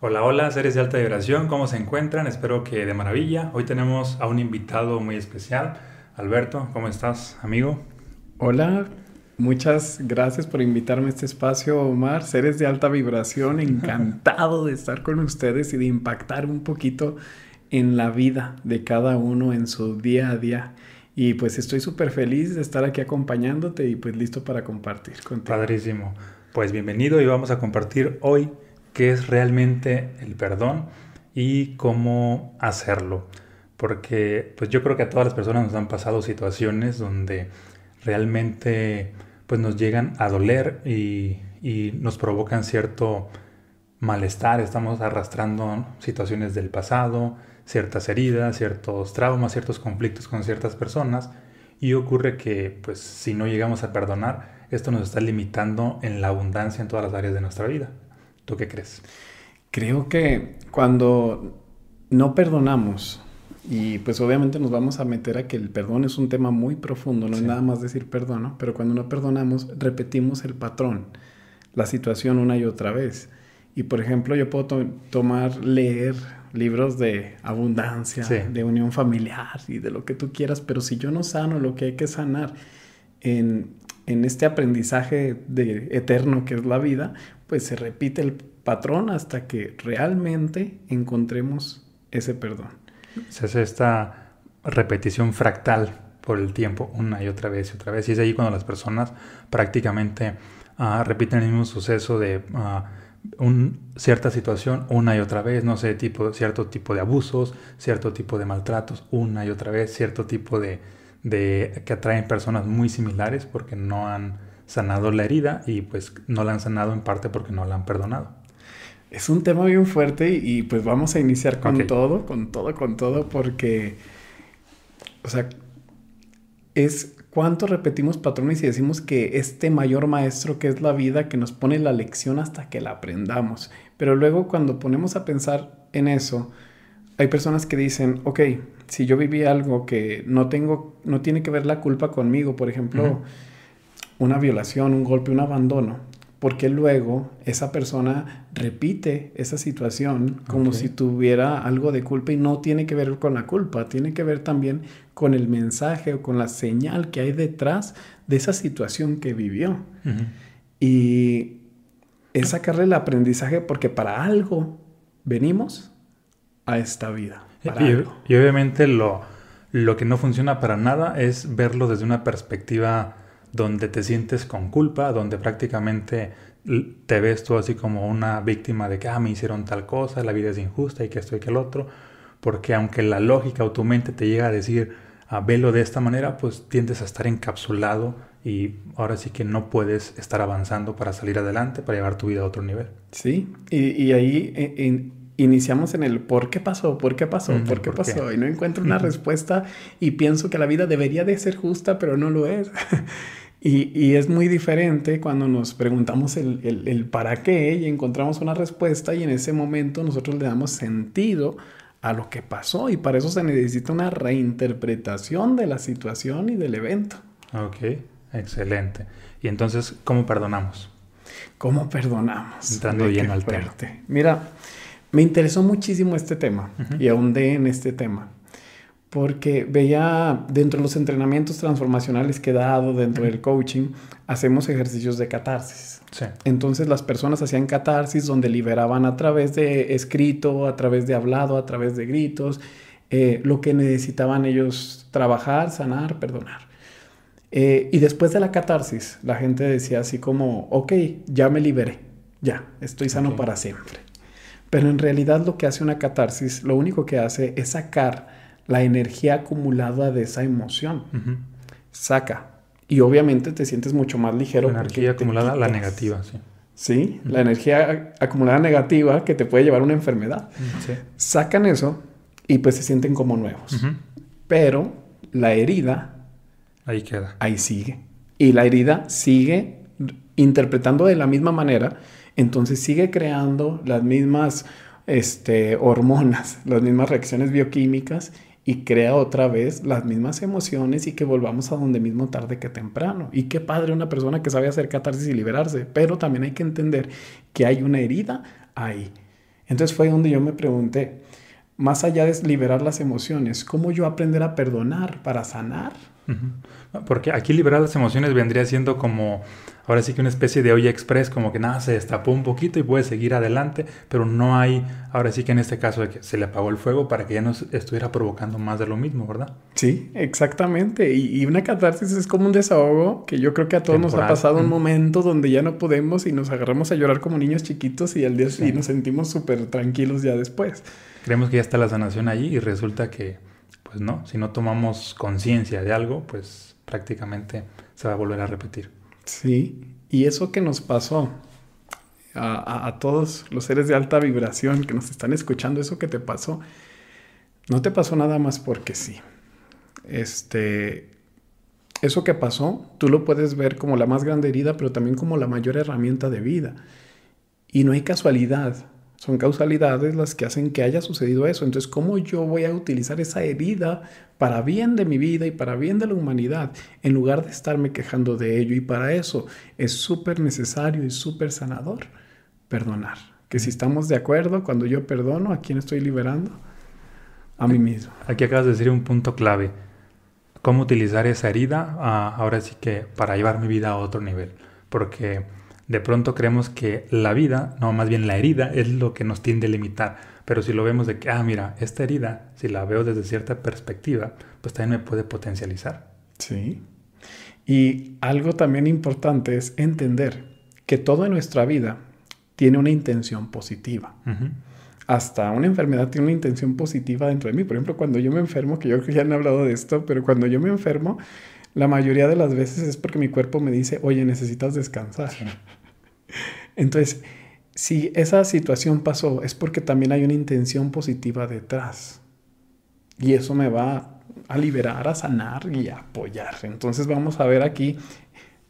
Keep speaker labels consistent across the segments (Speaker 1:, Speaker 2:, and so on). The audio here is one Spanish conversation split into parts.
Speaker 1: Hola, hola, seres de alta vibración, ¿cómo se encuentran? Espero que de maravilla. Hoy tenemos a un invitado muy especial. Alberto, ¿cómo estás, amigo?
Speaker 2: Hola, muchas gracias por invitarme a este espacio, Omar. Seres de alta vibración, encantado de estar con ustedes y de impactar un poquito en la vida de cada uno en su día a día. Y pues estoy súper feliz de estar aquí acompañándote y pues listo para compartir contigo.
Speaker 1: Padrísimo. Pues bienvenido y vamos a compartir hoy qué es realmente el perdón y cómo hacerlo. Porque pues yo creo que a todas las personas nos han pasado situaciones donde realmente pues nos llegan a doler y, nos provocan cierto malestar, estamos arrastrando situaciones del pasado, ciertas heridas, ciertos traumas, ciertos conflictos con ciertas personas y ocurre que pues si no llegamos a perdonar, esto nos está limitando en la abundancia en todas las áreas de nuestra vida. ¿Tú qué crees?
Speaker 2: Creo que cuando no perdonamos, y pues obviamente nos vamos a meter a que el perdón es un tema muy profundo, no es nada más decir perdón, pero cuando no perdonamos repetimos el patrón, la situación una y otra vez. Y por ejemplo, yo puedo tomar, leer libros de abundancia, de unión familiar y de lo que tú quieras, pero si yo no sano lo que hay que sanar en, en este aprendizaje de, eterno que es la vida, pues se repite el patrón hasta que realmente encontremos ese perdón.
Speaker 1: Se hace esta repetición fractal por el tiempo una y otra vez y otra vez. Y es ahí cuando las personas prácticamente ah, repiten el mismo suceso de uh, un, cierta situación una y otra vez, no sé, tipo, cierto tipo de abusos, cierto tipo de maltratos una y otra vez, cierto tipo de, de que atraen personas muy similares porque no han sanado la herida y pues no la han sanado en parte porque no la han perdonado.
Speaker 2: Es un tema bien fuerte y, pues vamos a iniciar con todo, con todo, con todo, porque, o sea, es cuánto repetimos patrones y decimos que este mayor maestro que es la vida, que nos pone la lección hasta que la aprendamos. Pero luego cuando ponemos a pensar en eso, hay personas que dicen, ok, si yo viví algo que no tengo, no tiene que ver la culpa conmigo, por ejemplo, una violación, un golpe, un abandono, porque luego esa persona repite esa situación como si tuviera algo de culpa y no tiene que ver con la culpa, tiene que ver también con el mensaje o con la señal que hay detrás de esa situación que vivió. Y es sacarle el aprendizaje porque para algo venimos a esta vida.
Speaker 1: Y, y, obviamente lo, lo que no funciona para nada es verlo desde una perspectiva donde te sientes con culpa, donde prácticamente te ves tú así como una víctima de que, ah, me hicieron tal cosa, la vida es injusta y que esto y que el otro, porque aunque la lógica o tu mente te llega a decir, ah, velo de esta manera, pues tiendes a estar encapsulado y ahora sí que no puedes estar avanzando para salir adelante, para llevar tu vida a otro nivel.
Speaker 2: Sí, y, ahí e, iniciamos en el por qué pasó, por qué pasó, por qué pasó, y no encuentro una respuesta y pienso que la vida debería de ser justa, pero no lo es. y, es muy diferente cuando nos preguntamos el, el, para qué y encontramos una respuesta y en ese momento nosotros le damos sentido a lo que pasó y para eso se necesita una reinterpretación de la situación y del evento.
Speaker 1: Ok, excelente. Y entonces, ¿cómo perdonamos?
Speaker 2: ¿Cómo perdonamos?
Speaker 1: Entrando lleno al tema.
Speaker 2: Mira, me interesó muchísimo este tema y ahondé en este tema porque veía dentro de los entrenamientos transformacionales que he dado, dentro del coaching, hacemos ejercicios de catarsis. Entonces las personas hacían catarsis donde liberaban a través de escrito, a través de hablado, a través de gritos, eh, lo que necesitaban ellos trabajar, sanar, perdonar. Eh, y después de la catarsis, la gente decía así como, ok, ya me liberé, ya, estoy sano para siempre. Pero en realidad lo que hace una catarsis, lo único que hace es sacar la energía acumulada de esa emoción. Saca. Y obviamente te sientes mucho más ligero.
Speaker 1: La energía acumulada, la negativa, sí.
Speaker 2: Sí, la energía acumulada negativa que te puede llevar a una enfermedad. Sí. Sacan eso y pues se sienten como nuevos. Pero la herida...
Speaker 1: Ahí queda.
Speaker 2: Ahí sigue. Y la herida sigue interpretando de la misma manera entonces sigue creando las mismas este, hormonas, las mismas reacciones bioquímicas y crea otra vez las mismas emociones y que volvamos a donde mismo tarde que temprano. Y qué padre una persona que sabe hacer catarsis y liberarse, pero también hay que entender que hay una herida ahí. Entonces fue donde yo me pregunté, más allá de liberar las emociones, ¿cómo yo aprender a perdonar para sanar?
Speaker 1: Porque aquí liberar las emociones vendría siendo como, ahora sí que una especie de olla express, como que nada, se destapó un poquito y puede seguir adelante, pero no hay, ahora sí que en este caso de que se le apagó el fuego para que ya no estuviera provocando más de lo mismo, ¿verdad?
Speaker 2: Sí, exactamente. Y, una catarsis es como un desahogo que yo creo que a todos nos ha pasado un momento donde ya no podemos y nos agarramos a llorar como niños chiquitos y al día siguiente nos sentimos súper tranquilos ya después.
Speaker 1: Creemos que ya está la sanación allí y resulta que pues no, si no tomamos conciencia de algo, pues prácticamente se va a volver a repetir.
Speaker 2: Sí, y eso que nos pasó a, todos los seres de alta vibración que nos están escuchando, eso que te pasó, no te pasó nada más porque sí. Este, eso que pasó, tú lo puedes ver como la más grande herida, pero también como la mayor herramienta de vida. Y no hay casualidad. Son causalidades las que hacen que haya sucedido eso. Entonces, ¿cómo yo voy a utilizar esa herida para bien de mi vida y para bien de la humanidad, en lugar de estarme quejando de ello? Y para eso es súper necesario y súper sanador perdonar. Que si estamos de acuerdo, cuando yo perdono, ¿a quién estoy liberando? A mí mismo.
Speaker 1: Aquí acabas de decir un punto clave. ¿Cómo utilizar esa herida? Ah, ahora sí que para llevar mi vida a otro nivel. Porque de pronto creemos que la vida, no, más bien la herida, es lo que nos tiende a limitar. Pero si lo vemos de que, ah, mira, esta herida, si la veo desde cierta perspectiva, pues también me puede potencializar.
Speaker 2: Sí. Y algo también importante es entender que todo en nuestra vida tiene una intención positiva. Hasta una enfermedad tiene una intención positiva dentro de mí. Por ejemplo, cuando yo me enfermo, que yo creo que ya han hablado de esto, pero cuando yo me enfermo, la mayoría de las veces es porque mi cuerpo me dice, oye, necesitas descansar. Entonces, si esa situación pasó, es porque también hay una intención positiva detrás. Y eso me va a liberar, a sanar y a apoyar. Entonces vamos a ver aquí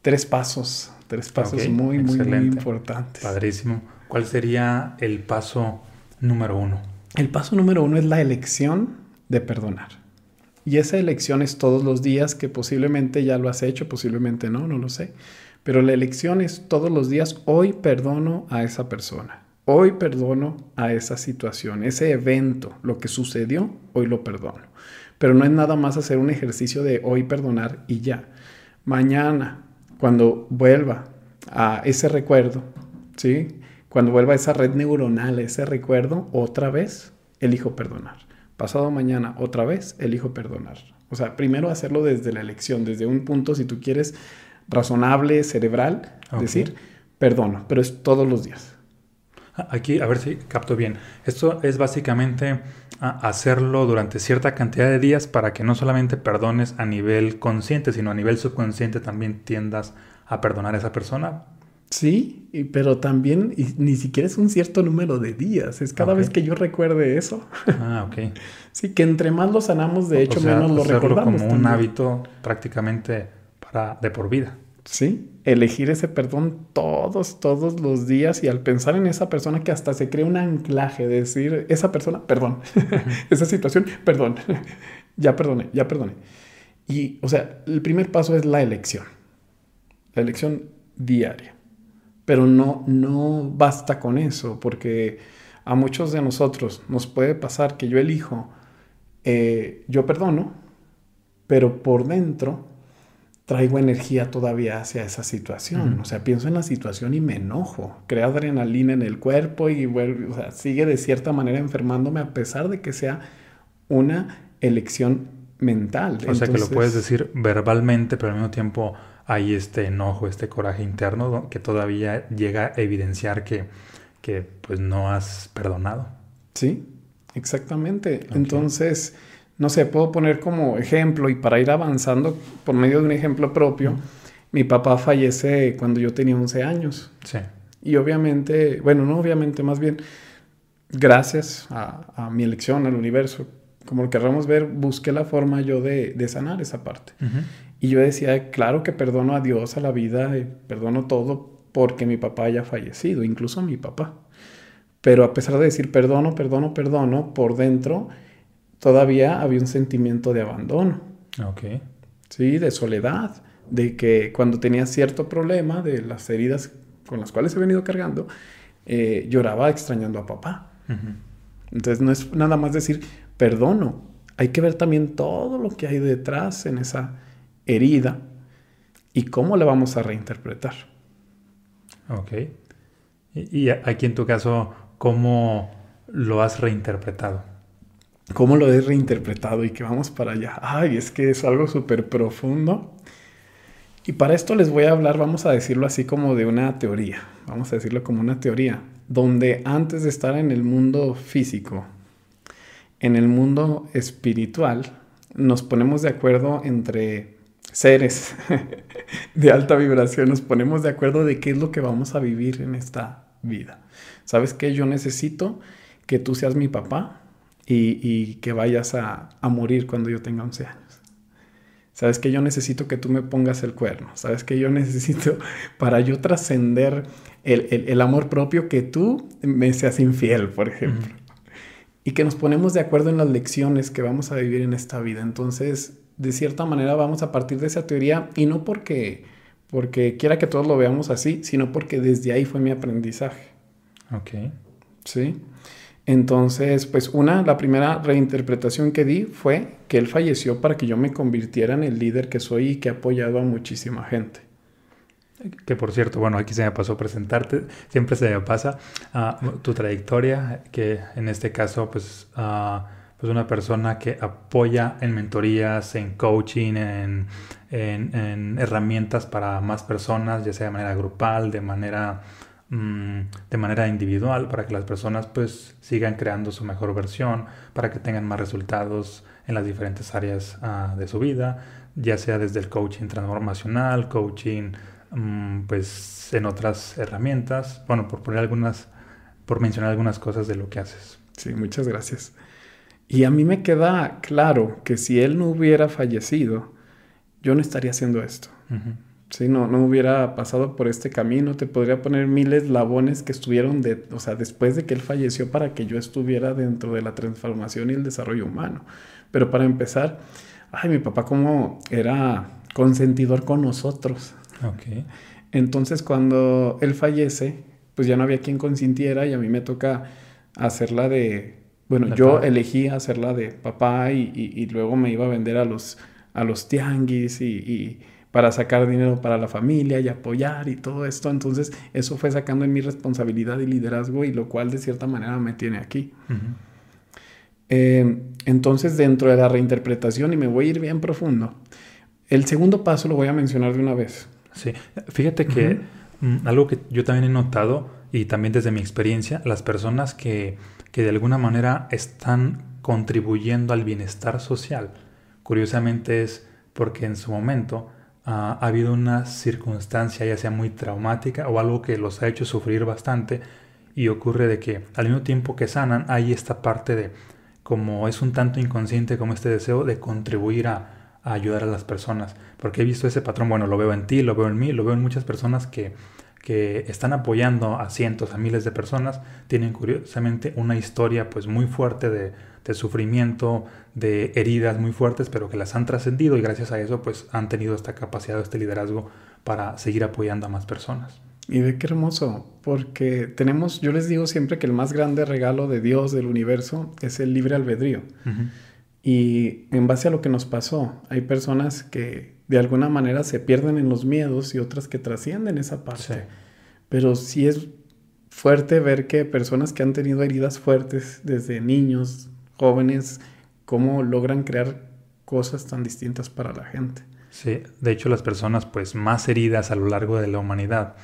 Speaker 2: tres pasos, tres pasos muy, muy, muy importantes.
Speaker 1: Padrísimo. ¿Cuál sería el paso número uno?
Speaker 2: El paso número uno es la elección de perdonar. Y esa elección es todos los días que posiblemente ya lo has hecho, posiblemente no, no lo sé. Pero la elección es todos los días, hoy perdono a esa persona, hoy perdono a esa situación, ese evento, lo que sucedió, hoy lo perdono. Pero no es nada más hacer un ejercicio de hoy perdonar y ya. Mañana, cuando vuelva a ese recuerdo, ¿sí? Cuando vuelva a esa red neuronal, ese recuerdo, otra vez elijo perdonar. Pasado mañana, otra vez elijo perdonar. O sea, primero hacerlo desde la elección, desde un punto, si tú quieres, razonable, cerebral, decir, perdono, pero es todos los días.
Speaker 1: Ah, aquí, a ver si capto bien. Esto es básicamente ah, hacerlo durante cierta cantidad de días para que no solamente perdones a nivel consciente, sino a nivel subconsciente también tiendas a perdonar a esa persona.
Speaker 2: Sí, pero también ni siquiera es un cierto número de días, es cada vez que yo recuerde eso.
Speaker 1: Ah, ok.
Speaker 2: sí, que entre más lo sanamos, de hecho, menos lo recordamos.
Speaker 1: como un hábito prácticamente de por vida.
Speaker 2: Sí, elegir ese perdón todos, todos los días y al pensar en esa persona que hasta se crea un anclaje, decir, esa persona, perdón, esa situación, perdón, ya perdoné, ya perdoné. Y, o sea, el primer paso es la elección, la elección diaria. Pero no, no basta con eso, porque a muchos de nosotros nos puede pasar que yo elijo, eh, yo perdono, pero por dentro traigo energía todavía hacia esa situación. O sea, pienso en la situación y me enojo. Crea adrenalina en el cuerpo y vuelve, o sea, sigue de cierta manera enfermándome a pesar de que sea una elección mental.
Speaker 1: O sea, que lo puedes decir verbalmente, pero al mismo tiempo hay este enojo, este coraje interno que todavía llega a evidenciar que, que pues no has perdonado.
Speaker 2: Sí, exactamente. Entonces no sé, puedo poner como ejemplo y para ir avanzando por medio de un ejemplo propio, mi papá fallece cuando yo tenía 11 años. Sí. Y obviamente, bueno, no obviamente, más bien, gracias a, mi elección, al universo, como lo querramos ver, busqué la forma yo de, sanar esa parte. Y yo decía, claro que perdono a Dios, a la vida, perdono todo porque mi papá haya fallecido, incluso a mi papá. Pero a pesar de decir perdono, perdono, perdono, por dentro todavía había un sentimiento de abandono.
Speaker 1: Ok.
Speaker 2: Sí, de soledad, de que cuando tenía cierto problema de las heridas con las cuales he venido cargando, eh, lloraba extrañando a papá. Entonces no es nada más decir perdono, hay que ver también todo lo que hay detrás en esa herida y cómo la vamos a reinterpretar.
Speaker 1: Ok. Y, aquí en tu caso, ¿cómo lo has reinterpretado?
Speaker 2: ¿Cómo lo he reinterpretado y que vamos para allá? Ay, es que es algo súper profundo. Y para esto les voy a hablar, vamos a decirlo así como de una teoría, vamos a decirlo como una teoría, donde antes de estar en el mundo físico, en el mundo espiritual, nos ponemos de acuerdo entre seres de alta vibración, nos ponemos de acuerdo de qué es lo que vamos a vivir en esta vida. ¿Sabes qué? Yo necesito que tú seas mi papá y, que vayas a, a morir cuando yo tenga 11 años. Sabes que yo necesito que tú me pongas el cuerno. Sabes que yo necesito para yo trascender el, amor propio que tú me seas infiel, por ejemplo. Y que nos ponemos de acuerdo en las lecciones que vamos a vivir en esta vida. Entonces, de cierta manera vamos a partir de esa teoría y no porque, porque quiera que todos lo veamos así, sino porque desde ahí fue mi aprendizaje.
Speaker 1: Ok.
Speaker 2: Sí. Entonces, pues una, la primera reinterpretación que di fue que él falleció para que yo me convirtiera en el líder que soy y que he apoyado a muchísima gente.
Speaker 1: Que por cierto, bueno, aquí se me pasó presentarte, siempre se me pasa uh, tu trayectoria, que en este caso, pues, uh, una persona que apoya en mentorías, en coaching, en, en herramientas para más personas, ya sea de manera grupal, de manera Mm, de manera individual para que las personas pues sigan creando su mejor versión, para que tengan más resultados en las diferentes áreas ah, de su vida, ya sea desde el coaching transformacional, coaching mm, pues en otras herramientas, bueno, por poner algunas, por mencionar algunas cosas de lo que haces.
Speaker 2: Sí, muchas gracias. Y a mí me queda claro que si él no hubiera fallecido, yo no estaría haciendo esto si no, no hubiera pasado por este camino, te podría poner miles labones que estuvieron de, o sea, después de que él falleció para que yo estuviera dentro de la transformación y el desarrollo humano. Pero para empezar, ay, mi papá como era consentidor con nosotros.
Speaker 1: Okay.
Speaker 2: Entonces cuando él fallece, pues ya no había quien consintiera y a mí me toca hacerla de, bueno, yo elegí hacerla de papá y, y, luego me iba a vender a los, a los tianguis y para sacar dinero para la familia y apoyar y todo esto. Entonces eso fue sacando en mi responsabilidad y liderazgo y lo cual de cierta manera me tiene aquí. Eh, entonces dentro de la reinterpretación, y me voy a ir bien profundo, el segundo paso lo voy a mencionar de una vez.
Speaker 1: Sí, fíjate que mm, algo que yo también he notado y también desde mi experiencia, las personas que, que de alguna manera están contribuyendo al bienestar social, curiosamente es porque en su momento ha habido una circunstancia ya sea muy traumática o algo que los ha hecho sufrir bastante y ocurre de que al mismo tiempo que sanan hay esta parte de como es un tanto inconsciente como este deseo de contribuir a, ayudar a las personas. Porque he visto ese patrón bueno lo veo en ti lo veo en mí lo veo en muchas personas que que están apoyando a cientos, a miles de personas, tienen curiosamente una historia pues muy fuerte de, de sufrimiento, de heridas muy fuertes, pero que las han trascendido y gracias a eso pues han tenido esta capacidad, este liderazgo para seguir apoyando a más personas.
Speaker 2: Y ve qué hermoso, porque tenemos, yo les digo siempre que el más grande regalo de Dios, del universo, es el libre albedrío. Y en base a lo que nos pasó, hay personas que de alguna manera se pierden en los miedos y otras que trascienden esa parte. Pero sí es fuerte ver que personas que han tenido heridas fuertes desde niños, jóvenes, cómo logran crear cosas tan distintas para la gente.
Speaker 1: Sí, de hecho las personas pues más heridas a lo largo de la humanidad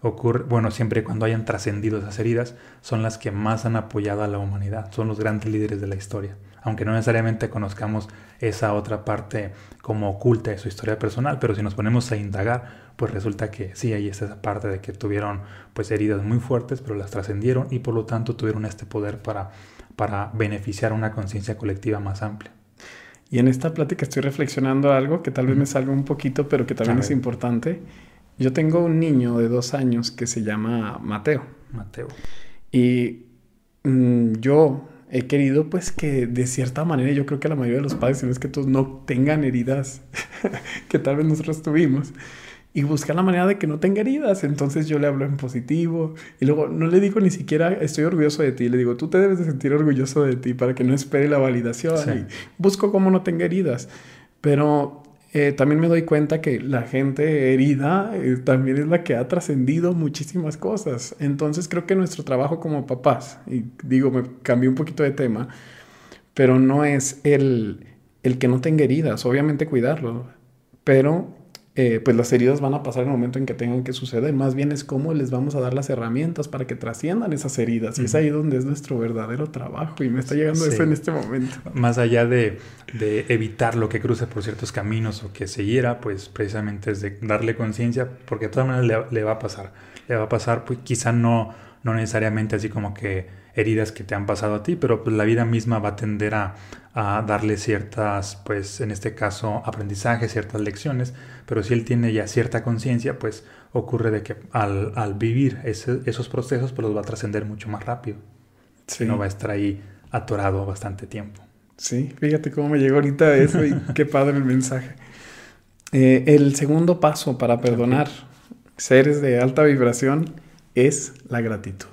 Speaker 1: ocurre, bueno, siempre cuando hayan trascendido esas heridas, son las que más han apoyado a la humanidad, son los grandes líderes de la historia, aunque no necesariamente conozcamos esa otra parte como oculta de su historia personal, pero si nos ponemos a indagar, pues resulta que sí, ahí está esa parte de que tuvieron pues heridas muy fuertes, pero las trascendieron y por lo tanto tuvieron este poder para para beneficiar una conciencia colectiva más amplia.
Speaker 2: Y en esta plática estoy reflexionando algo que tal vez me salga un poquito, pero que también es importante. Yo tengo un niño de dos años que se llama Mateo.
Speaker 1: Mateo.
Speaker 2: Y mm, yo he querido pues que de cierta manera, yo creo que la mayoría de los padres, si no es que todos no tengan heridas que tal vez nosotros tuvimos, y buscar la manera de que no tenga heridas. Entonces yo le hablo en positivo y luego no le digo ni siquiera estoy orgulloso de ti, le digo tú te debes de sentir orgulloso de ti para que no espere la validación y busco cómo no tenga heridas. Pero eh, también me doy cuenta que la gente herida eh, también es la que ha trascendido muchísimas cosas. Entonces creo que nuestro trabajo como papás, y digo, me cambié un poquito de tema, pero no es el, el que no tenga heridas, obviamente cuidarlo, pero eh, pues las heridas van a pasar en el momento en que tengan que suceder. Más bien es cómo les vamos a dar las herramientas para que trasciendan esas heridas. Y es ahí donde es nuestro verdadero trabajo. Y me está llegando eso en este momento.
Speaker 1: Más allá de, de, evitar lo que cruce por ciertos caminos o que se hiera, pues precisamente es de darle conciencia, porque de todas maneras le, le, va a pasar. Le va a pasar, pues quizá no, no necesariamente así como que heridas que te han pasado a ti, pero pues la vida misma va a tender a, a darle ciertas, pues en este caso, aprendizajes, ciertas lecciones, pero si él tiene ya cierta conciencia, pues ocurre de que al, al vivir esos procesos, pues los va a trascender mucho más rápido. Sí. No va a estar ahí atorado bastante tiempo.
Speaker 2: Sí, fíjate cómo me llegó ahorita eso y qué padre el mensaje. Eh, el segundo paso para perdonar seres de alta vibración es la gratitud.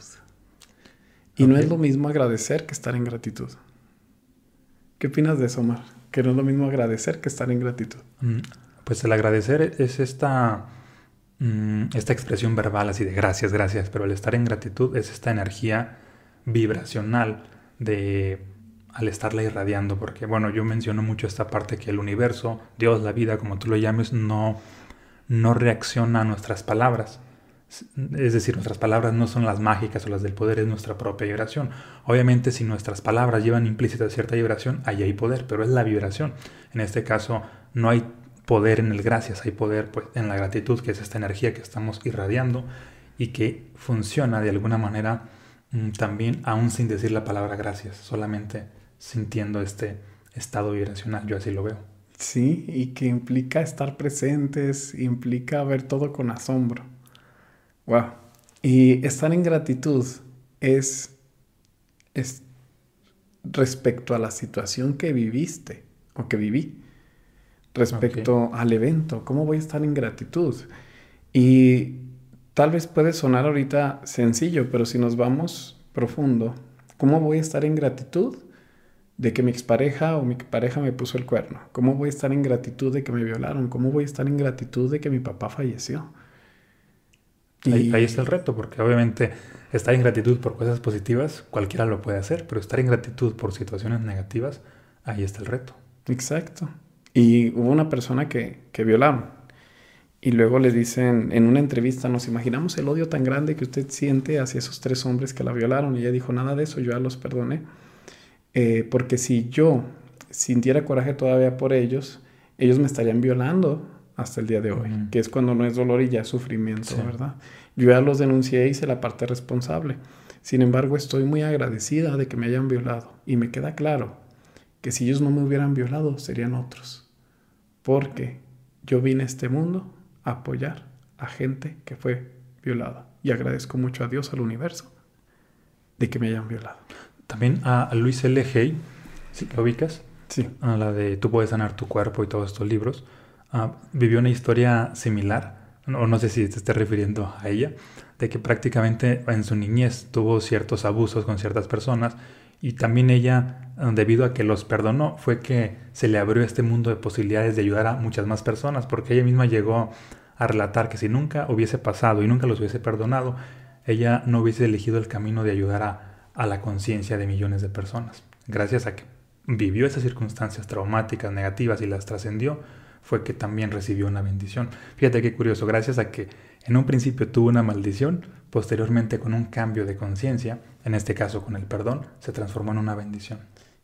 Speaker 2: Y no es lo mismo agradecer que estar en gratitud. ¿Qué opinas de eso, Omar? Que no es lo mismo agradecer que estar en gratitud.
Speaker 1: Mm, pues el agradecer es esta, mm, esta expresión verbal así de gracias, gracias, pero el estar en gratitud es esta energía vibracional de al estarla irradiando, porque bueno, yo menciono mucho esta parte que el universo, Dios, la vida, como tú lo llames, no, no reacciona a nuestras palabras. Es decir, nuestras palabras no son las mágicas o las del poder, es nuestra propia vibración. Obviamente, si nuestras palabras llevan implícita cierta vibración, ahí hay poder, pero es la vibración. En este caso, no hay poder en el gracias, hay poder pues, en la gratitud, que es esta energía que estamos irradiando y que funciona de alguna manera mm, también, aún sin decir la palabra gracias, solamente sintiendo este estado vibracional. Yo así lo veo.
Speaker 2: Sí, y que implica estar presentes, implica ver todo con asombro. Wow. Y estar en gratitud es, es respecto a la situación que viviste o que viví, respecto al evento, ¿cómo voy a estar en gratitud? Y tal vez puede sonar ahorita sencillo, pero si nos vamos profundo, ¿cómo voy a estar en gratitud de que mi expareja o mi pareja me puso el cuerno? ¿Cómo voy a estar en gratitud de que me violaron? ¿Cómo voy a estar en gratitud de que mi papá falleció?
Speaker 1: Ahí, está el reto, porque obviamente estar en gratitud por cosas positivas, cualquiera lo puede hacer, pero estar en gratitud por situaciones negativas, ahí está el reto.
Speaker 2: Exacto. Y hubo una persona que, que violaron. Y luego le dicen en una entrevista, nos imaginamos el odio tan grande que usted siente hacia esos tres hombres que la violaron. Y ella dijo, nada de eso, yo ya los perdoné. Eh, porque si yo sintiera coraje todavía por ellos, ellos me estarían violando hasta el día de hoy, que es cuando no es dolor y ya es sufrimiento, ¿verdad? Yo ya los denuncié y hice la parte responsable. Sin embargo, estoy muy agradecida de que me hayan violado y me queda claro que si ellos no me hubieran violado, serían otros. Porque yo vine a este mundo a apoyar a gente que fue violada. Y agradezco mucho a Dios, al universo, de que me hayan violado.
Speaker 1: También a Luis L. Hay, ¿lo ubicas?
Speaker 2: Sí.
Speaker 1: A la de Tú puedes sanar tu cuerpo y todos estos libros. Ah, vivió una historia similar, o no sé si te estés refiriendo a ella, de que prácticamente en su niñez tuvo ciertos abusos con ciertas personas y también ella, ah, debido a que los perdonó, fue que se le abrió este mundo de posibilidades de ayudar a muchas más personas, porque ella misma llegó a relatar que si nunca hubiese pasado y nunca los hubiese perdonado, ella no hubiese elegido el camino de ayudar a, a la conciencia de millones de personas. Gracias a que vivió esas circunstancias traumáticas, negativas y las trascendió, fue que también recibió una bendición. Fíjate qué curioso, gracias a que en un principio tuvo una maldición, posteriormente con un cambio de conciencia, en este caso con el perdón, se transformó en una bendición.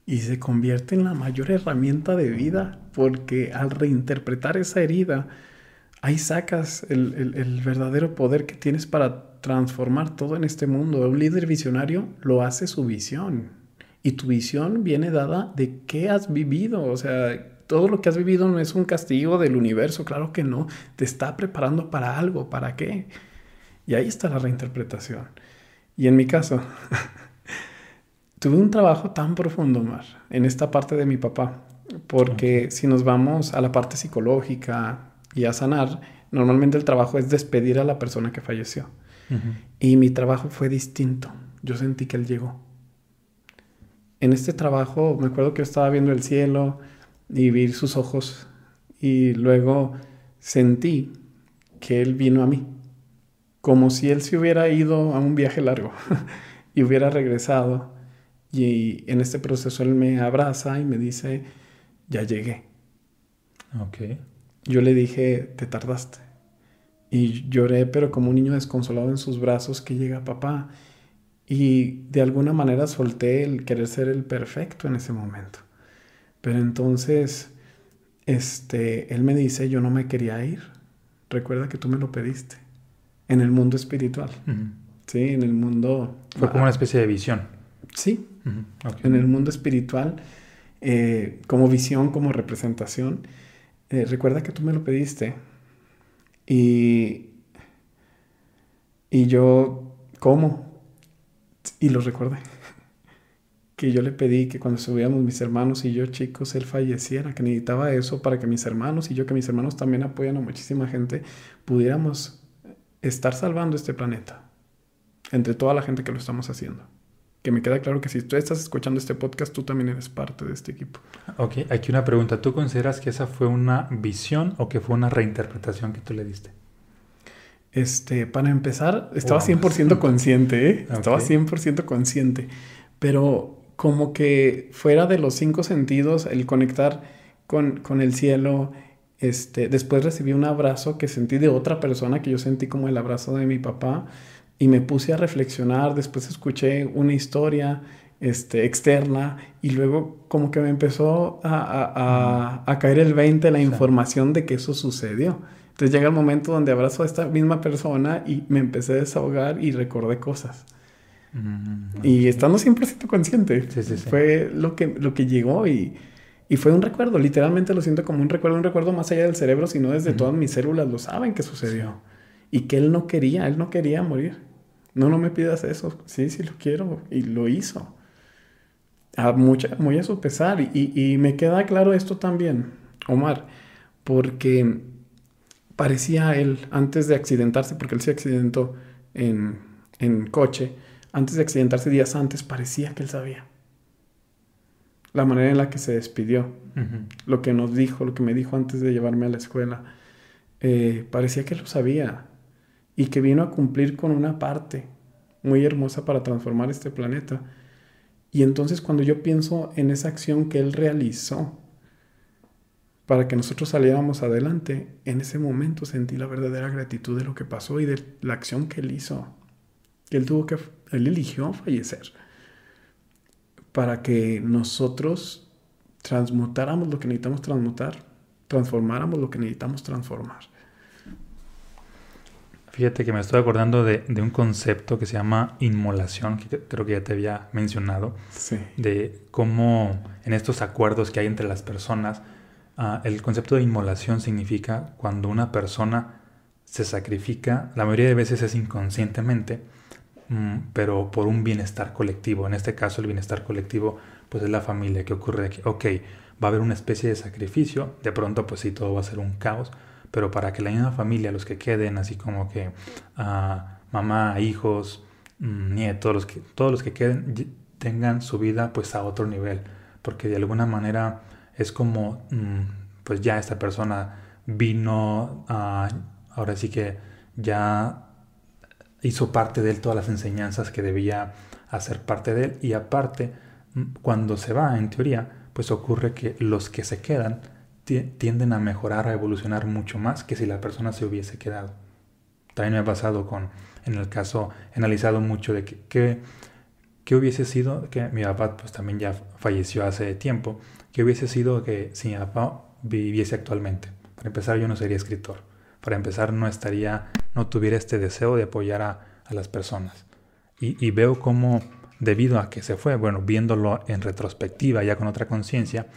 Speaker 2: Y se convierte en la mayor herramienta de vida, porque al reinterpretar esa herida, ahí sacas el, el verdadero poder que tienes para transformar todo en este mundo. Un líder visionario lo hace su visión. Y tu visión viene dada de qué has vivido. O sea, todo lo que has vivido no es un castigo del universo, claro que no. Te está preparando para algo, ¿para qué? Y ahí está la reinterpretación. Y en mi caso, tuve un trabajo tan profundo, Mar, en esta parte de mi papá, porque si nos vamos a la parte psicológica y a sanar, Normalmente el trabajo es despedir a la persona que falleció. Y mi trabajo fue distinto. Yo sentí que él llegó. En este trabajo me acuerdo que yo estaba viendo el cielo y vi sus ojos y luego sentí que él vino a mí, como si él se hubiera ido a un viaje largo y hubiera regresado. Y en este proceso él me abraza y me dice, ya llegué.
Speaker 1: Ok.
Speaker 2: Yo le dije, te tardaste. Y lloré, pero como un niño desconsolado en sus brazos que llega papá. Y de alguna manera solté el querer ser el perfecto en ese momento. Pero entonces, este, él me dice, yo no me quería ir. Recuerda que tú me lo pediste. En el mundo espiritual. Sí, en el mundo...
Speaker 1: Fue como una especie de visión.
Speaker 2: Sí. En el mundo espiritual, eh, como visión, como representación. Eh, recuerda que tú me lo pediste. Y, y yo, ¿cómo? Y lo recordé. Que yo le pedí que cuando estuviéramos mis hermanos y yo chicos, él falleciera, que necesitaba eso para que mis hermanos y yo, que mis hermanos también apoyan a muchísima gente, pudiéramos estar salvando este planeta. Entre toda la gente que lo estamos haciendo que me queda claro que si tú estás escuchando este podcast, tú también eres parte de este equipo.
Speaker 1: Ok, aquí una pregunta. ¿Tú consideras que esa fue una visión o que fue una reinterpretación que tú le diste?
Speaker 2: Este, para empezar, estaba 100% consciente, ¿eh? Estaba 100% consciente. Pero como que fuera de los cinco sentidos, el conectar con, con el cielo, este, después recibí un abrazo que sentí de otra persona, que yo sentí como el abrazo de mi papá y me puse a reflexionar, después escuché una historia este, externa y luego como que me empezó a, a, caer el 20 la información de que eso sucedió. Entonces llega el momento donde abrazo a esta misma persona y me empecé a desahogar y recordé cosas. Y estando 100% consciente, fue lo que, lo que llegó y, y, fue un recuerdo, literalmente lo siento como un recuerdo, un recuerdo más allá del cerebro, sino desde todas mis células lo saben que sucedió. Y que él no quería, él no quería morir. No, no me pidas eso. Sí, sí lo quiero. Y lo hizo. A mucha, muy a su pesar. Y, me queda claro esto también, Omar, porque parecía él, antes de accidentarse, porque él se accidentó en, en coche, antes de accidentarse días antes, parecía que él sabía. La manera en la que se despidió, lo que nos dijo, lo que me dijo antes de llevarme a la escuela, eh, parecía que lo sabía y que vino a cumplir con una parte muy hermosa para transformar este planeta. Y entonces cuando yo pienso en esa acción que Él realizó para que nosotros saliéramos adelante, en ese momento sentí la verdadera gratitud de lo que pasó y de la acción que Él hizo. Que Él tuvo que, Él eligió fallecer para que nosotros transmutáramos lo que necesitamos transmutar, transformáramos lo que necesitamos transformar.
Speaker 1: Fíjate que me estoy acordando de, un concepto que se llama inmolación, que creo que ya te había mencionado, de cómo en estos acuerdos que hay entre las personas, ah, el concepto de inmolación significa cuando una persona se sacrifica, la mayoría de veces es inconscientemente, pero por un bienestar colectivo. En este caso el bienestar colectivo pues es la familia, que ocurre que, ok, va a haber una especie de sacrificio, de pronto pues sí, todo va a ser un caos, pero para que la misma familia, los que queden, así como que ah, mamá, hijos, mm, nietos, los que, todos los que queden, tengan su vida pues a otro nivel, porque de alguna manera es como, mm, pues ya esta persona vino, ahora sí que ya hizo parte de él todas las enseñanzas que debía hacer parte de él y aparte, cuando se va, en teoría, pues ocurre que los que se quedan, tienden a mejorar, a evolucionar mucho más que si la persona se hubiese quedado. También me ha pasado con, en el caso, he analizado mucho de que, que, hubiese sido, que mi papá pues también ya falleció hace tiempo, que hubiese sido que si mi papá viviese actualmente. Para empezar, yo no sería escritor. Para empezar, no estaría, no tuviera este deseo de apoyar a, las personas. Y, y veo cómo, debido a que se fue, bueno, viéndolo en retrospectiva, ya con otra conciencia,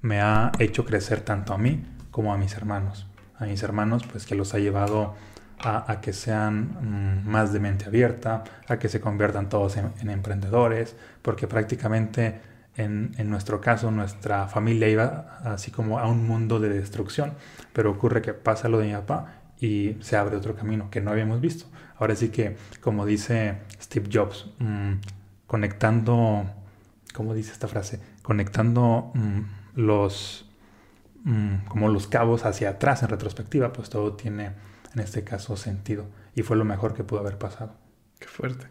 Speaker 1: me ha hecho crecer tanto a mí como a mis hermanos. A mis hermanos, pues que los ha llevado a, que sean mm, más de mente abierta, a que se conviertan todos en, emprendedores, porque prácticamente en, nuestro caso nuestra familia iba así como a un mundo de destrucción, pero ocurre que pasa lo de mi papá y se abre otro camino que no habíamos visto. Ahora sí que, como dice Steve Jobs, mm, conectando, ¿cómo dice esta frase? Conectando mm, los, mm, como los cabos hacia atrás en retrospectiva, pues todo tiene, en este caso, sentido. Y fue lo mejor que pudo haber pasado.
Speaker 2: Qué fuerte.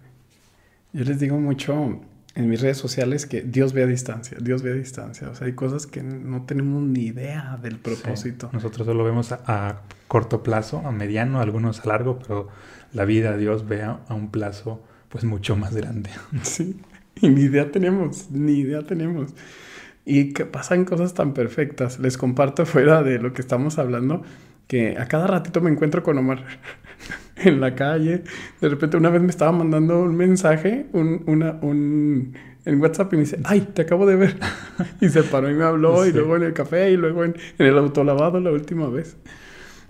Speaker 2: Yo les digo mucho en mis redes sociales que Dios ve a distancia, Dios ve a distancia. O sea, hay cosas que no tenemos ni idea del propósito.
Speaker 1: Nosotros solo vemos a, corto plazo, a mediano, algunos a largo, pero la vida Dios ve a, un plazo pues mucho más grande.
Speaker 2: Sí, y ni idea tenemos, ni idea tenemos. Y que pasan cosas tan perfectas. Les comparto fuera de lo que estamos hablando que a cada ratito me encuentro con Omar en la calle. De repente una vez me estaba mandando un mensaje, un, una, un, en WhatsApp y me dice, ay, te acabo de ver. y se paró y me habló y luego en el café y luego en, en el autolavado la última vez.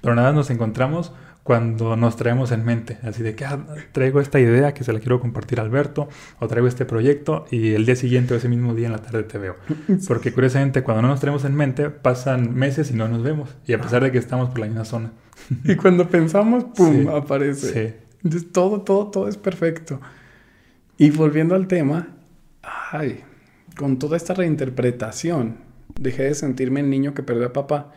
Speaker 1: Pero nada, nos encontramos cuando nos traemos en mente, así de que ah, traigo esta idea que se la quiero compartir a Alberto, o traigo este proyecto y el día siguiente o ese mismo día en la tarde te veo. Porque curiosamente cuando no nos traemos en mente pasan meses y no nos vemos, y a pesar de que estamos por la misma zona.
Speaker 2: y cuando pensamos, ¡pum!, aparece. Sí. Entonces todo, todo, todo es perfecto. Y volviendo al tema, ay, con toda esta reinterpretación, dejé de sentirme el niño que perdió a papá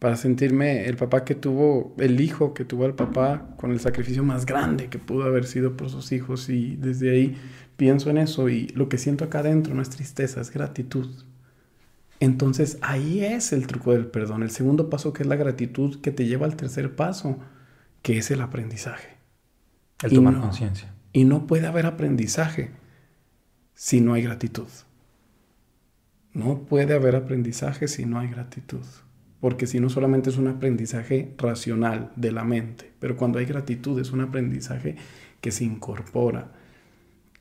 Speaker 2: para sentirme el papá que tuvo, el hijo que tuvo al papá con el sacrificio más grande que pudo haber sido por sus hijos y desde ahí pienso en eso y lo que siento acá adentro no es tristeza, es gratitud. Entonces ahí es el truco del perdón, el segundo paso que es la gratitud que te lleva al tercer paso, que es el aprendizaje.
Speaker 1: El tomar conciencia.
Speaker 2: Y no puede haber aprendizaje si no hay gratitud. No puede haber aprendizaje si no hay gratitud porque si no solamente es un aprendizaje racional de la mente, pero cuando hay gratitud es un aprendizaje que se incorpora,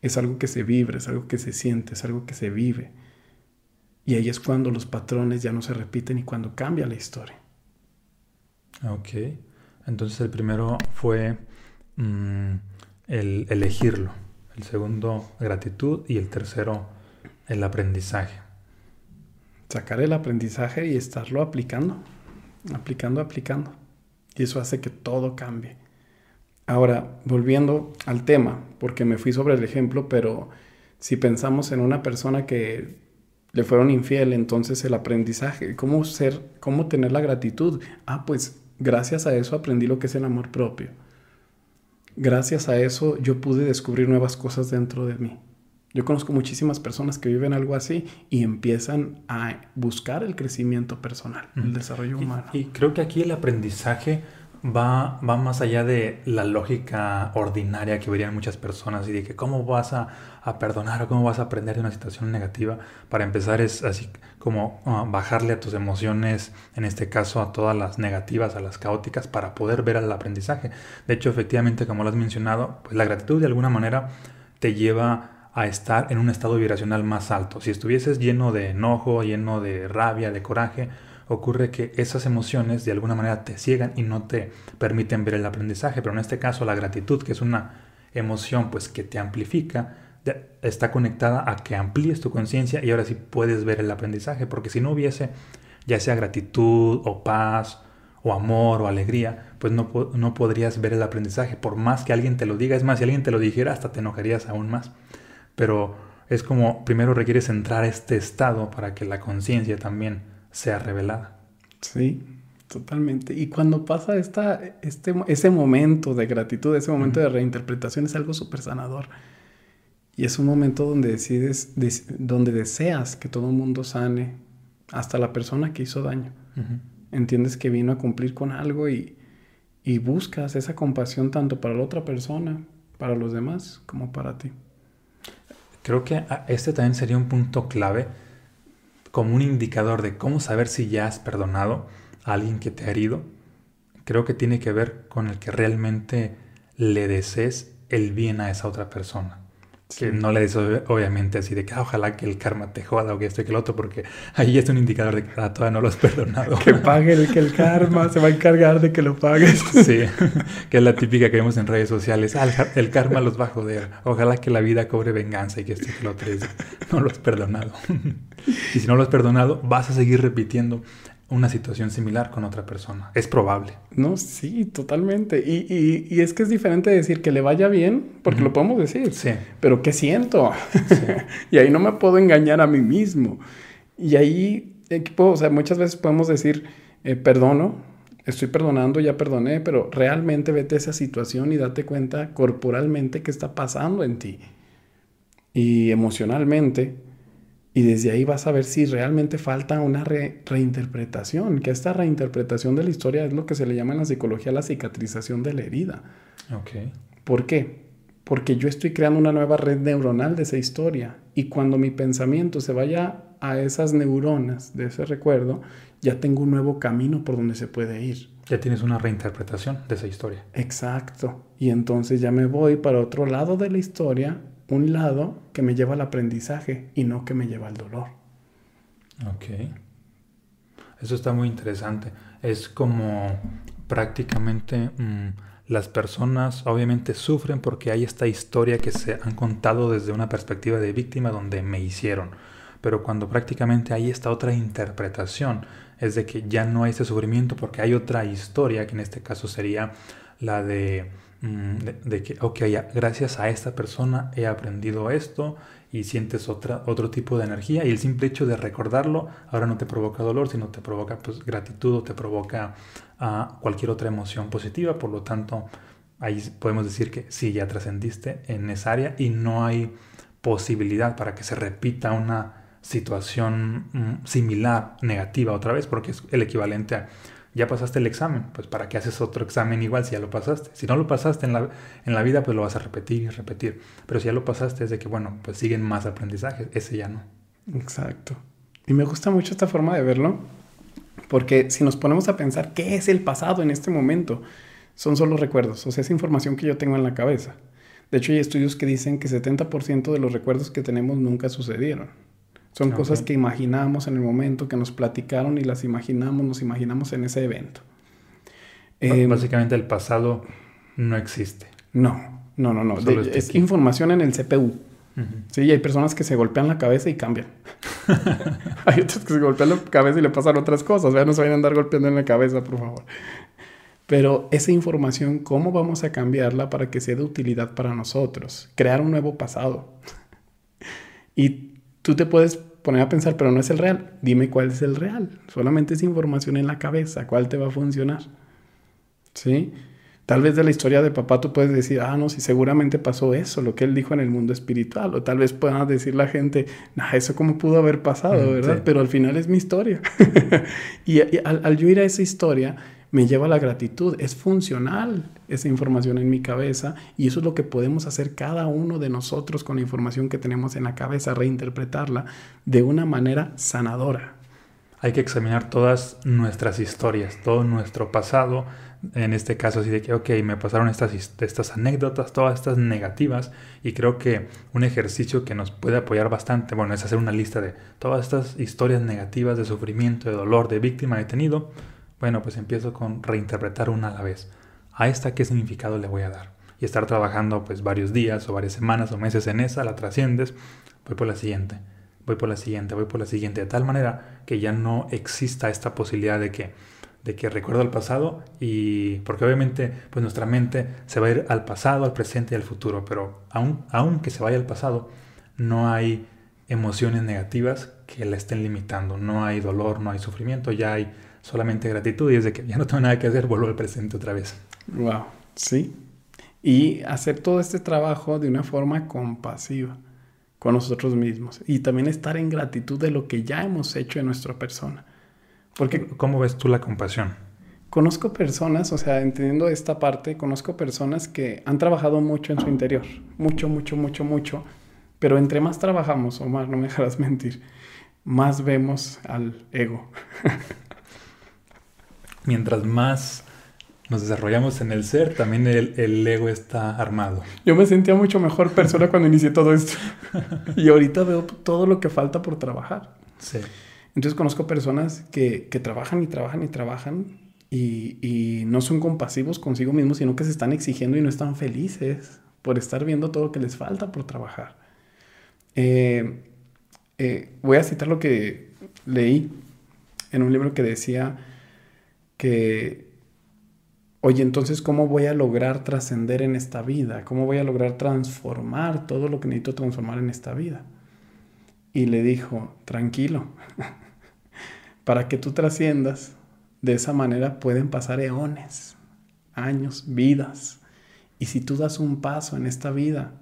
Speaker 2: es algo que se vibra, es algo que se siente, es algo que se vive. Y ahí es cuando los patrones ya no se repiten y cuando cambia la historia.
Speaker 1: Ok, entonces el primero fue mm, el elegirlo, el segundo gratitud y el tercero el aprendizaje
Speaker 2: sacar el aprendizaje y estarlo aplicando, aplicando, aplicando. Y eso hace que todo cambie. Ahora, volviendo al tema, porque me fui sobre el ejemplo, pero si pensamos en una persona que le fueron infiel, entonces el aprendizaje, cómo ser, cómo tener la gratitud. Ah, pues gracias a eso aprendí lo que es el amor propio. Gracias a eso yo pude descubrir nuevas cosas dentro de mí. Yo conozco muchísimas personas que viven algo así y empiezan a buscar el crecimiento personal, el desarrollo humano.
Speaker 1: Y, creo que aquí el aprendizaje va, va más allá de la lógica ordinaria que verían muchas personas y de que cómo vas a, perdonar o cómo vas a aprender de una situación negativa. Para empezar es así como ah, bajarle a tus emociones, en este caso a todas las negativas, a las caóticas, para poder ver el aprendizaje. De hecho, efectivamente, como lo has mencionado, pues la gratitud de alguna manera te lleva a estar en un estado vibracional más alto. Si estuvieses lleno de enojo, lleno de rabia, de coraje, ocurre que esas emociones de alguna manera te ciegan y no te permiten ver el aprendizaje. Pero en este caso la gratitud, que es una emoción pues que te amplifica, está conectada a que amplíes tu conciencia y ahora sí puedes ver el aprendizaje. Porque si no hubiese ya sea gratitud o paz o amor o alegría, pues no, no podrías ver el aprendizaje. Por más que alguien te lo diga, es más, si alguien te lo dijera, hasta te enojarías aún más pero es como primero requieres entrar a este estado para que la conciencia también sea revelada.
Speaker 2: Sí, totalmente. Y cuando pasa esta, este, ese momento de gratitud, ese momento de reinterpretación, es algo súper sanador. Y es un momento donde decides, donde deseas que todo el mundo sane, hasta la persona que hizo daño. Entiendes que vino a cumplir con algo y, y buscas esa compasión tanto para la otra persona, para los demás, como para ti.
Speaker 1: Creo que este también sería un punto clave como un indicador de cómo saber si ya has perdonado a alguien que te ha herido. Creo que tiene que ver con el que realmente le desees el bien a esa otra persona. Que no le dices obviamente así de que ah, ojalá que el karma te joda o que esto y que el otro, porque ahí es un indicador de que ah, todavía no lo has perdonado.
Speaker 2: Que pague el que el karma se va a encargar de que lo pagues.
Speaker 1: Sí, que es la típica que vemos en redes sociales. Ah, el karma los va a joder. Ojalá que la vida cobre venganza y que esto y que lo otro. No lo has perdonado. Y si no lo has perdonado, vas a seguir repitiendo una situación similar con otra persona. Es probable.
Speaker 2: No, sí, totalmente. Y, y, es que es diferente decir que le vaya bien, porque lo podemos decir. Sí. Pero ¿qué siento? y ahí no me puedo engañar a mí mismo. Y ahí, o sea, muchas veces podemos decir, eh, perdono, estoy perdonando, ya perdoné, pero realmente vete a esa situación y date cuenta corporalmente qué está pasando en ti. Y emocionalmente y desde ahí vas a ver si realmente falta una reinterpretación, que esta reinterpretación de la historia es lo que se le llama en la psicología la cicatrización de la herida.
Speaker 1: Okay.
Speaker 2: ¿Por qué? Porque yo estoy creando una nueva red neuronal de esa historia y cuando mi pensamiento se vaya a esas neuronas de ese recuerdo, ya tengo un nuevo camino por donde se puede ir.
Speaker 1: Ya tienes una reinterpretación de esa historia.
Speaker 2: Exacto. Y entonces ya me voy para otro lado de la historia un lado que me lleva al aprendizaje y no que me lleva al dolor.
Speaker 1: Ok. Eso está muy interesante. Es como prácticamente mm, las personas obviamente sufren porque hay esta historia que se han contado desde una perspectiva de víctima donde me hicieron. Pero cuando prácticamente hay esta otra interpretación, es de que ya no hay ese sufrimiento porque hay otra historia, que en este caso sería la de Mm, de, que, ok, gracias a esta persona he aprendido esto y sientes otra, otro tipo de energía y el simple hecho de recordarlo ahora no te provoca dolor, sino te provoca pues, gratitud o te provoca uh, cualquier otra emoción positiva, por lo tanto ahí podemos decir que sí, ya trascendiste en esa área y no hay posibilidad para que se repita una situación mm, similar, negativa otra vez, porque es el equivalente a ya pasaste el examen, pues ¿para qué haces otro examen igual si ya lo pasaste? Si no lo pasaste en la, en la vida, pues lo vas a repetir y repetir. Pero si ya lo pasaste es de que, bueno, pues siguen más aprendizajes, ese ya no.
Speaker 2: Exacto. Y me gusta mucho esta forma de verlo, porque si nos ponemos a pensar qué es el pasado en este momento, son solo recuerdos, o sea, es información que yo tengo en la cabeza. De hecho, hay estudios que dicen que 70% de los recuerdos que tenemos nunca sucedieron. Son cosas que imaginamos en el momento, que nos platicaron y las imaginamos, nos imaginamos en ese evento.
Speaker 1: Eh, Básicamente el pasado no existe.
Speaker 2: No, no, no, no. es información en el CPU. Sí, y hay personas que se golpean la cabeza y cambian. hay otros que se golpean la cabeza y le pasan otras cosas. Ya no se vayan a andar golpeando en la cabeza, por favor. Pero esa información, ¿cómo vamos a cambiarla para que sea de utilidad para nosotros? Crear un nuevo pasado. y tú te puedes poner a pensar, pero no es el real. Dime cuál es el real. Solamente es información en la cabeza. ¿Cuál te va a funcionar? ¿Sí? Tal vez de la historia de papá tú puedes decir, ah, no, si seguramente pasó eso, lo que él dijo en el mundo espiritual. O tal vez pueda decir la gente, nah, eso cómo pudo haber pasado, mm, ¿verdad? Pero al final es mi historia. y, al, al yo ir a esa historia, me lleva a la gratitud. Es funcional esa información en mi cabeza y eso es lo que podemos hacer cada uno de nosotros con la información que tenemos en la cabeza, reinterpretarla de una manera sanadora.
Speaker 1: Hay que examinar todas nuestras historias, todo nuestro pasado. En este caso, así de que, ok, me pasaron estas, estas anécdotas, todas estas negativas, y creo que un ejercicio que nos puede apoyar bastante, bueno, es hacer una lista de todas estas historias negativas de sufrimiento, de dolor, de víctima he tenido bueno, pues empiezo con reinterpretar una a la vez. ¿A esta qué significado le voy a dar? Y estar trabajando pues varios días o varias semanas o meses en esa, la trasciendes, voy por la siguiente, voy por la siguiente, voy por la siguiente, de tal manera que ya no exista esta posibilidad de que de que recuerdo el pasado y porque obviamente pues nuestra mente se va a ir al pasado, al presente y al futuro, pero aun, aun que se vaya al pasado, no hay emociones negativas que la estén limitando, no hay dolor, no hay sufrimiento, ya hay solamente gratitud y es de que ya no tengo nada que hacer, vuelvo al presente otra vez.
Speaker 2: Wow, sí. Y hacer todo este trabajo de una forma compasiva con nosotros mismos y también estar en gratitud de lo que ya hemos hecho en nuestra persona.
Speaker 1: Porque ¿cómo ves tú la compasión?
Speaker 2: Conozco personas, o sea, entendiendo esta parte, conozco personas que han trabajado mucho en su interior, mucho, mucho, mucho, mucho, pero entre más trabajamos, Omar, no me dejarás mentir, más vemos al ego.
Speaker 1: mientras más nos desarrollamos en el ser, también el, ego está armado.
Speaker 2: Yo me sentía mucho mejor persona cuando inicié todo esto. y ahorita veo todo lo que falta por trabajar.
Speaker 1: Sí.
Speaker 2: Entonces conozco personas que, trabajan y trabajan y trabajan y, no son compasivos consigo mismos, sino que se están exigiendo y no están felices por estar viendo todo lo que les falta por trabajar. Eh, eh, voy a citar lo que leí en un libro que decía que, oye, entonces, ¿cómo voy a lograr trascender en esta vida? ¿Cómo voy a lograr transformar todo lo que necesito transformar en esta vida? Y le dijo, tranquilo, para que tú trasciendas, de esa manera pueden pasar eones, años, vidas. Y si tú das un paso en esta vida,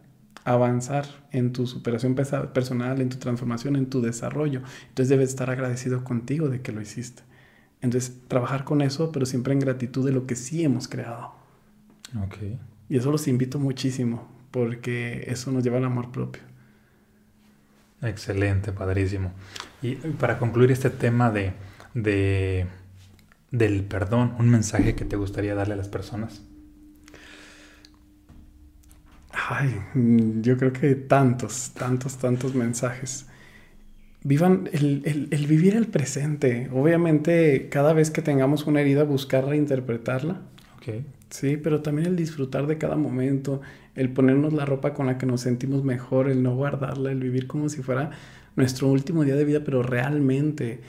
Speaker 2: avanzar en tu superación personal, en tu transformación, en tu desarrollo, entonces debes estar agradecido contigo de que lo hiciste. Entonces, trabajar con eso, pero siempre en gratitud de lo que sí hemos creado.
Speaker 1: Ok.
Speaker 2: Y eso los invito muchísimo, porque eso nos lleva al amor propio.
Speaker 1: Excelente, padrísimo. Y para concluir este tema de, de del perdón, un mensaje que te gustaría darle a las personas.
Speaker 2: Ay, yo creo que tantos, tantos, tantos mensajes vivan el, el, vivir el presente. Obviamente, cada vez que tengamos una herida, buscar reinterpretarla.
Speaker 1: Okay.
Speaker 2: Sí, pero también el disfrutar de cada momento, el ponernos la ropa con la que nos sentimos mejor, el no guardarla, el vivir como si fuera nuestro último día de vida, pero realmente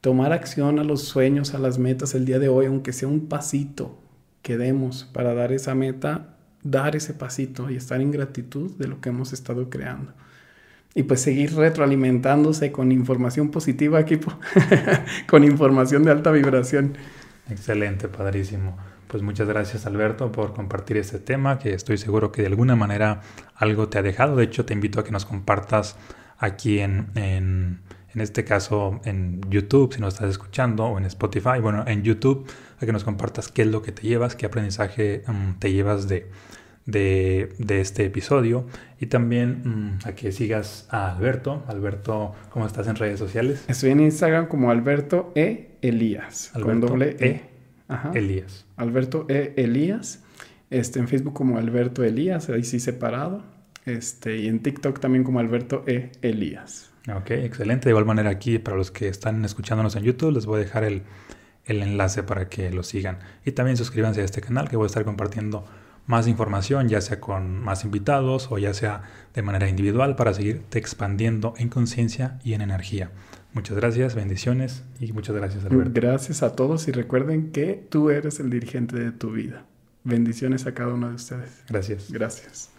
Speaker 2: tomar acción a los sueños, a las metas el día de hoy, aunque sea un pasito que demos para dar esa meta, dar ese pasito y estar en gratitud de lo que hemos estado creando y pues seguir retroalimentándose con información positiva, equipo, con información de alta vibración.
Speaker 1: Excelente, padrísimo. Pues muchas gracias Alberto por compartir este tema que estoy seguro que de alguna manera algo te ha dejado. De hecho, te invito a que nos compartas aquí en, en, en este caso en YouTube, si nos estás escuchando, o en Spotify. Bueno, en YouTube, a que nos compartas qué es lo que te llevas, qué aprendizaje mm, te llevas de, de, este episodio y también mm, a que sigas a Alberto. Alberto, ¿cómo estás en redes sociales?
Speaker 2: Estoy en Instagram como Alberto E. Elías. con doble E.
Speaker 1: e. Elías.
Speaker 2: Alberto E. Elías. Este, en Facebook como Alberto Elías, ahí sí separado. Este, y en TikTok también como Alberto E. Elías.
Speaker 1: Ok, excelente. De igual manera aquí, para los que están escuchándonos en YouTube, les voy a dejar el, el enlace para que lo sigan. Y también suscríbanse a este canal que voy a estar compartiendo más información, ya sea con más invitados o ya sea de manera individual para seguirte expandiendo en conciencia y en energía. Muchas gracias, bendiciones y muchas gracias Alberto.
Speaker 2: Gracias a todos y recuerden que tú eres el dirigente de tu vida. Bendiciones a cada uno de ustedes.
Speaker 1: Gracias.
Speaker 2: Gracias.